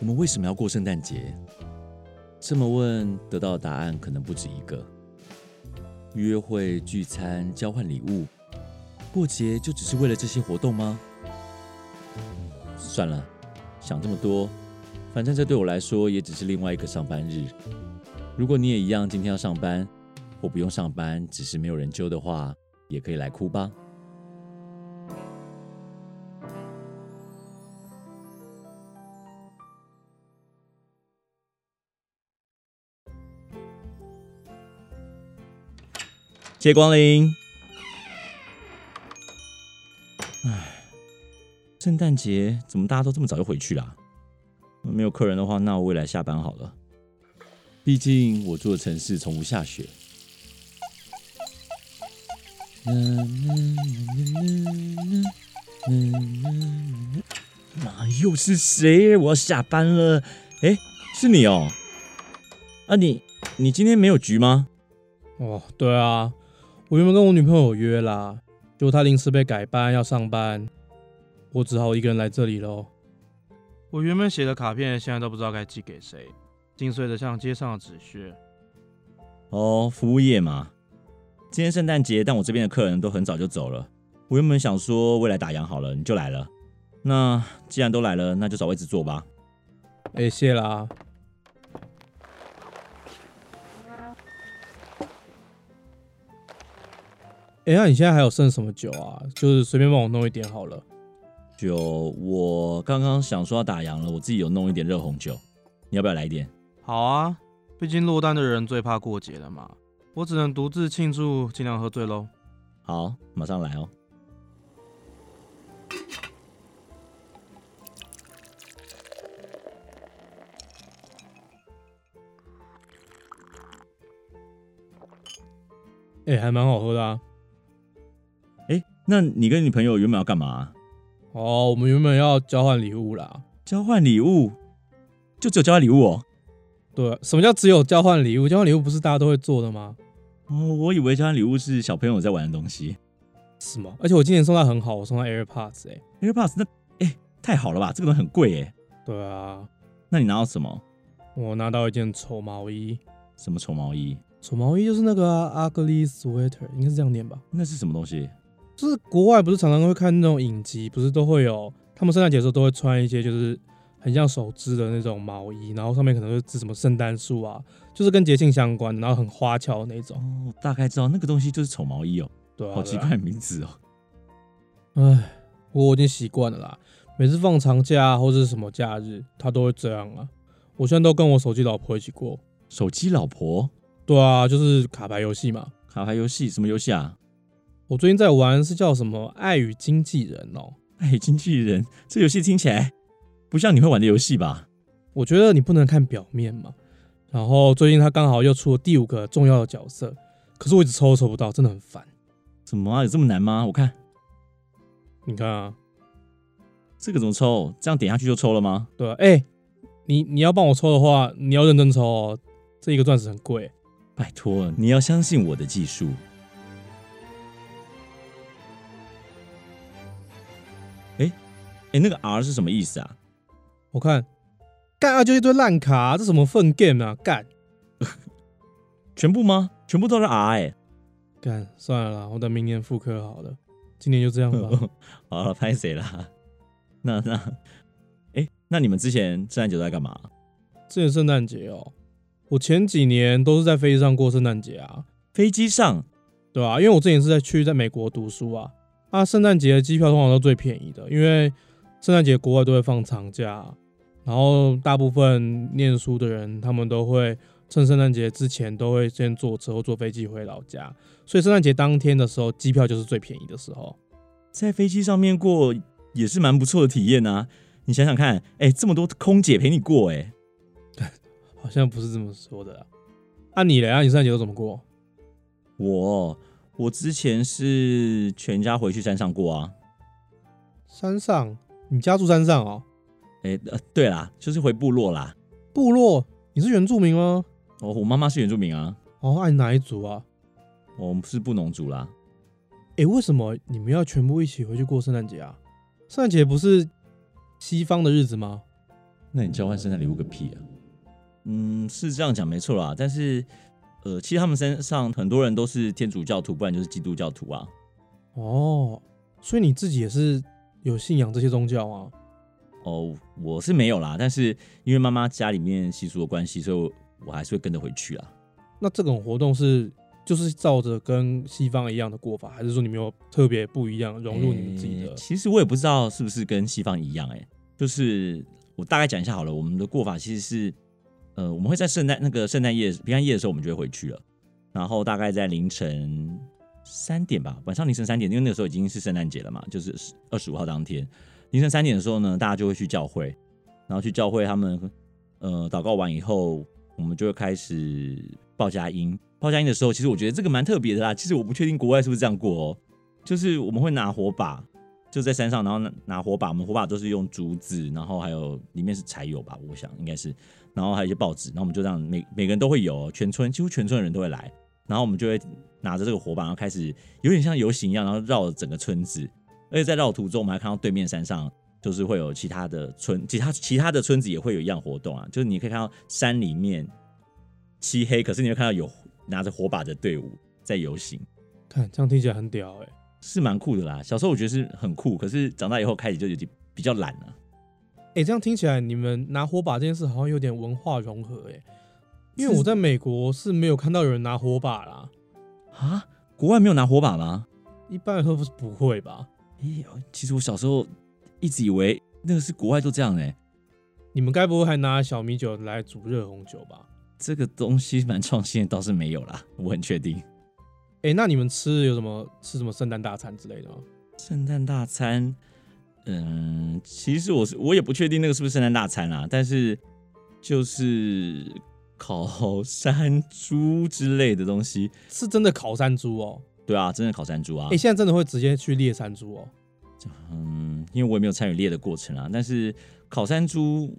我们为什么要过圣诞节？这么问，得到的答案可能不止一个。约会、聚餐、交换礼物，过节就只是为了这些活动吗？算了，想这么多，反正这对我来说也只是另外一个上班日。如果你也一样，今天要上班，或不用上班，只是没有人揪的话，也可以来哭吧。谢光临。唉，圣诞节怎么大家都这么早就回去了？没有客人的话，那我未来下班好了。毕竟我住的城市从不下雪。啊，又是谁？我要下班了。哎，是你哦。啊，你你今天没有局吗？哦，对啊。我原本跟我女朋友有约啦，结果她临时被改班要上班，我只好一个人来这里喽。我原本写的卡片现在都不知道该寄给谁，心碎的像街上的纸屑。哦，服务业嘛，今天圣诞节，但我这边的客人都很早就走了。我原本想说未来打烊好了，你就来了。那既然都来了，那就找位置坐吧。哎，谢啦。哎，那你现在还有剩什么酒啊？就是随便帮我弄一点好了。酒，我刚刚想说要打烊了，我自己有弄一点热红酒，你要不要来一点？好啊，毕竟落单的人最怕过节了嘛。我只能独自庆祝，尽量喝醉喽。好，马上来哦。哎，还蛮好喝的啊。那你跟你朋友原本要干嘛？哦，我们原本要交换礼物啦。交换礼物？就只有交换礼物哦？对，什么叫只有交换礼物？交换礼物不是大家都会做的吗？哦，我以为交换礼物是小朋友在玩的东西。是吗？而且我今年送他很好，我送他 AirPods 哎、欸、，AirPods 那哎、欸、太好了吧？这个东西很贵哎。对啊。那你拿到什么？我拿到一件丑毛衣。什么丑毛衣？丑毛衣就是那个、啊、ugly sweater，应该是这样念吧？那是什么东西？就是国外不是常常会看那种影集，不是都会有他们圣诞节的时候都会穿一些就是很像手织的那种毛衣，然后上面可能会织什么圣诞树啊，就是跟节庆相关的，然后很花俏的那种。哦，大概知道那个东西就是丑毛衣哦。对啊，好奇怪的名字哦。唉，我已经习惯了啦。每次放长假或者是什么假日，他都会这样啊。我现在都跟我手机老婆一起过。手机老婆？对啊，就是卡牌游戏嘛。卡牌游戏？什么游戏啊？我最近在玩是叫什么《爱与经纪人》哦，《爱与经纪人》这游戏听起来不像你会玩的游戏吧？我觉得你不能看表面嘛。然后最近他刚好又出了第五个重要的角色，可是我一直抽都抽不到，真的很烦。怎么啊？有这么难吗？我看，你看啊，这个怎么抽？这样点下去就抽了吗？对啊，哎、欸，你你要帮我抽的话，你要认真抽哦，这一个钻石很贵。拜托，你要相信我的技术。哎、欸，那个 R 是什么意思啊？我看，干啊，就一堆烂卡、啊，这什么粪 game 啊？干，全部吗？全部都是 R 哎、欸？干，算了啦，我等明年复刻好了，今年就这样吧。好了，拍谁啦？那 那，哎、欸，那你们之前圣诞节都在干嘛？之前圣诞节哦，我前几年都是在飞机上过圣诞节啊。飞机上？对啊，因为我之前是在去在美国读书啊。啊，圣诞节的机票通常都最便宜的，因为。圣诞节国外都会放长假，然后大部分念书的人，他们都会趁圣诞节之前都会先坐车或坐飞机回老家，所以圣诞节当天的时候，机票就是最便宜的时候。在飞机上面过也是蛮不错的体验啊！你想想看，哎、欸，这么多空姐陪你过、欸，哎，好像不是这么说的。啊，你嘞？啊，你圣诞节都怎么过？我我之前是全家回去山上过啊，山上。你家住山上哦？哎、欸，呃，对啦，就是回部落啦。部落？你是原住民吗？哦，我妈妈是原住民啊。哦，爱哪一族啊？我们是布农族啦。哎、欸，为什么你们要全部一起回去过圣诞节啊？圣诞节不是西方的日子吗？那你交换圣诞礼物个屁啊！嗯，是这样讲没错啦。但是，呃，其实他们身上很多人都是天主教徒，不然就是基督教徒啊。哦，所以你自己也是有信仰这些宗教啊？哦，我是没有啦，但是因为妈妈家里面习俗的关系，所以我，还是会跟着回去啊。那这种活动是就是照着跟西方一样的过法，还是说你们有特别不一样融入你们自己的？欸，其实我也不知道是不是跟西方一样，欸，哎，就是我大概讲一下好了。我们的过法其实是，呃，我们会在圣诞那个圣诞夜平安夜的时候，我们就会回去了，然后大概在凌晨三点吧，晚上凌晨三点，因为那个时候已经是圣诞节了嘛，就是二十五号当天凌晨三点的时候呢，大家就会去教会，然后去教会他们呃祷告完以后，我们就会开始。报佳音，报佳音的时候，其实我觉得这个蛮特别的啦。其实我不确定国外是不是这样过哦，就是我们会拿火把，就在山上，然后拿拿火把，我们火把都是用竹子，然后还有里面是柴油吧，我想应该是，然后还有一些报纸，然后我们就这样每每个人都会有，全村几乎全村的人都会来，然后我们就会拿着这个火把，然后开始有点像游行一样，然后绕着整个村子，而且在绕途中，我们还看到对面山上就是会有其他的村，其他其他的村子也会有一样活动啊，就是你可以看到山里面。漆黑，可是你会看到有拿着火把的队伍在游行，看这样听起来很屌哎、欸，是蛮酷的啦。小时候我觉得是很酷，可是长大以后开始就有点比较懒了。哎、欸，这样听起来你们拿火把这件事好像有点文化融合哎、欸，因为我在美国是没有看到有人拿火把啦。啊？国外没有拿火把吗？一般来说不是不会吧？哎呦，其实我小时候一直以为那个是国外都这样哎、欸。你们该不会还拿小米酒来煮热红酒吧？这个东西蛮创新的，倒是没有啦，我很确定。哎、欸，那你们吃有什么吃什么圣诞大餐之类的吗？圣诞大餐，嗯，其实我是我也不确定那个是不是圣诞大餐啦，但是就是烤山猪之类的东西，是真的烤山猪哦？对啊，真的烤山猪啊！哎、欸，现在真的会直接去猎山猪哦？嗯，因为我也没有参与猎的过程啊，但是烤山猪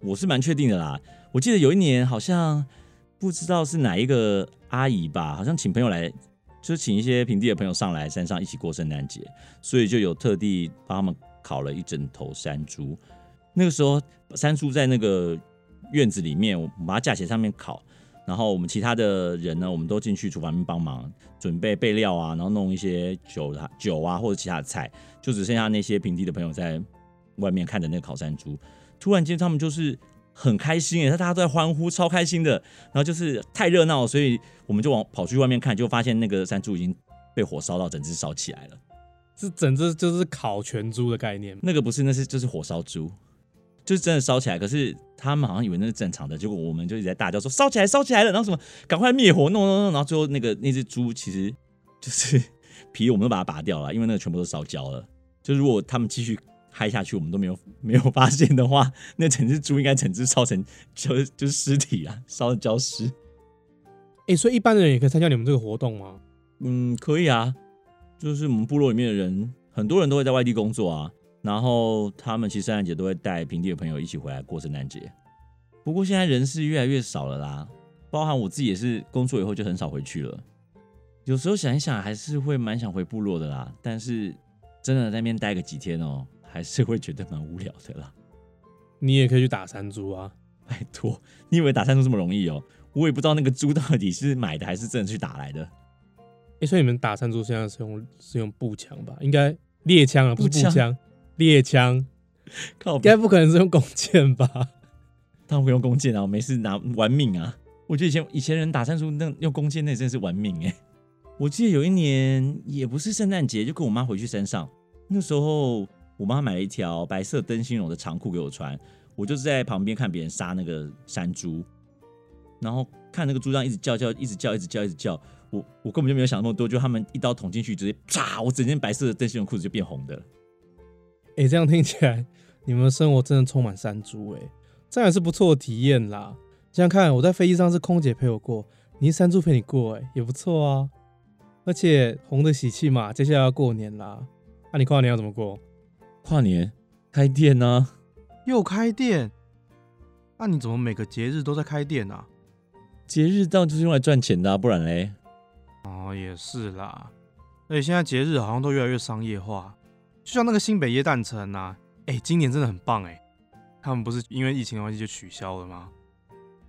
我是蛮确定的啦。我记得有一年好像不知道是哪一个阿姨吧，好像请朋友来，就是请一些平地的朋友上来山上一起过圣诞节，所以就有特地帮他们烤了一整头山猪。那个时候山猪在那个院子里面，我们把它架起来上面烤，然后我们其他的人呢，我们都进去厨房里面帮忙准备备料啊，然后弄一些酒啊酒啊或者其他的菜，就只剩下那些平地的朋友在外面看着那个烤山猪。突然间他们就是。很开心耶，他大家都在欢呼，超开心的。然后就是太热闹，所以我们就往跑去外面看，就发现那个山猪已经被火烧到整只烧起来了。是整只就是烤全猪的概念？那个不是，那是就是火烧猪，就是真的烧起来。可是他们好像以为那是正常的，结果我们就一直在大叫说烧起来，烧起来了。然后什么，赶快灭火，弄弄弄。然后最后那个那只猪其实就是皮，我们都把它拔掉了，因为那个全部都烧焦了。就如果他们继续。嗨下去，我们都没有没有发现的话，那整只猪应该整只烧成就就是尸体啊，烧的焦尸。哎、欸，所以一般的人也可以参加你们这个活动吗？嗯，可以啊。就是我们部落里面的人，很多人都会在外地工作啊，然后他们其实圣诞节都会带平地的朋友一起回来过圣诞节。不过现在人是越来越少了啦，包含我自己也是工作以后就很少回去了。有时候想一想，还是会蛮想回部落的啦，但是真的在那边待个几天哦、喔。还是会觉得蛮无聊的啦。你也可以去打山猪啊！拜托，你以为打山猪这么容易哦？我也不知道那个猪到底是买的还是真的去打来的。哎、欸，所以你们打山猪现在是用是用步枪吧？应该猎枪啊，不是步枪，猎枪。靠，应该不可能是用弓箭吧？他们不用弓箭啊，我没事拿玩命啊！我觉得以前以前人打山猪那用弓箭那真的是玩命哎。我记得有一年也不是圣诞节，就跟我妈回去山上，那时候。我妈买了一条白色灯芯绒的长裤给我穿，我就是在旁边看别人杀那个山猪，然后看那个猪这样一直叫叫，一直叫，一直叫，一直叫，我我根本就没有想那么多，就他们一刀捅进去，直接啪，我整件白色的灯芯绒裤子就变红的。哎、欸，这样听起来你们的生活真的充满山猪哎，这样也是不错的体验啦。想想看，我在飞机上是空姐陪我过，你是山猪陪你过哎，也不错啊。而且红的喜气嘛，接下来要过年啦，那、啊、你跨年要怎么过？跨年开店呢、啊？又开店？那你怎么每个节日都在开店啊？节日当然就是用来赚钱的、啊，不然嘞？哦，也是啦。而且现在节日好像都越来越商业化，就像那个新北耶诞城啊，哎、欸，今年真的很棒哎、他们不是因为疫情的关系就取消了吗？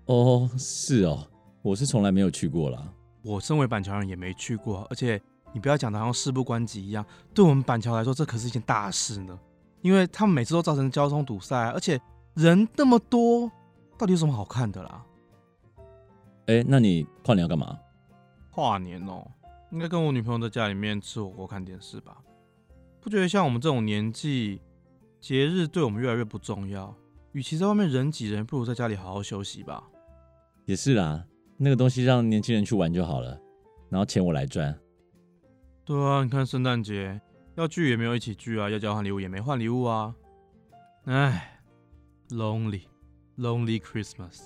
哦，是哦，我是从来没有去过啦。我身为板桥人也没去过，而且你不要讲的好像事不关己一样，对我们板桥来说，这可是一件大事呢。因为他们每次都造成交通堵塞，而且人那么多，到底有什么好看的啦？哎，那你跨年要干嘛？跨年哦，应该跟我女朋友在家里面吃火锅、看电视吧？不觉得像我们这种年纪，节日对我们越来越不重要？与其在外面人挤人，不如在家里好好休息吧。也是啦，那个东西让年轻人去玩就好了，然后钱我来赚。对啊，你看圣诞节要聚也没有一起聚啊，要交换礼物也没换礼物啊。哎，lonely lonely Christmas。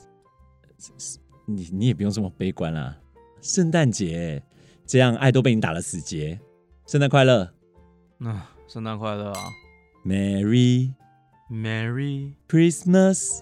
你你也不用这么悲观啦，圣诞节这样爱都被你打了死结。圣诞快乐，那圣诞快乐啊，Merry Merry Christmas。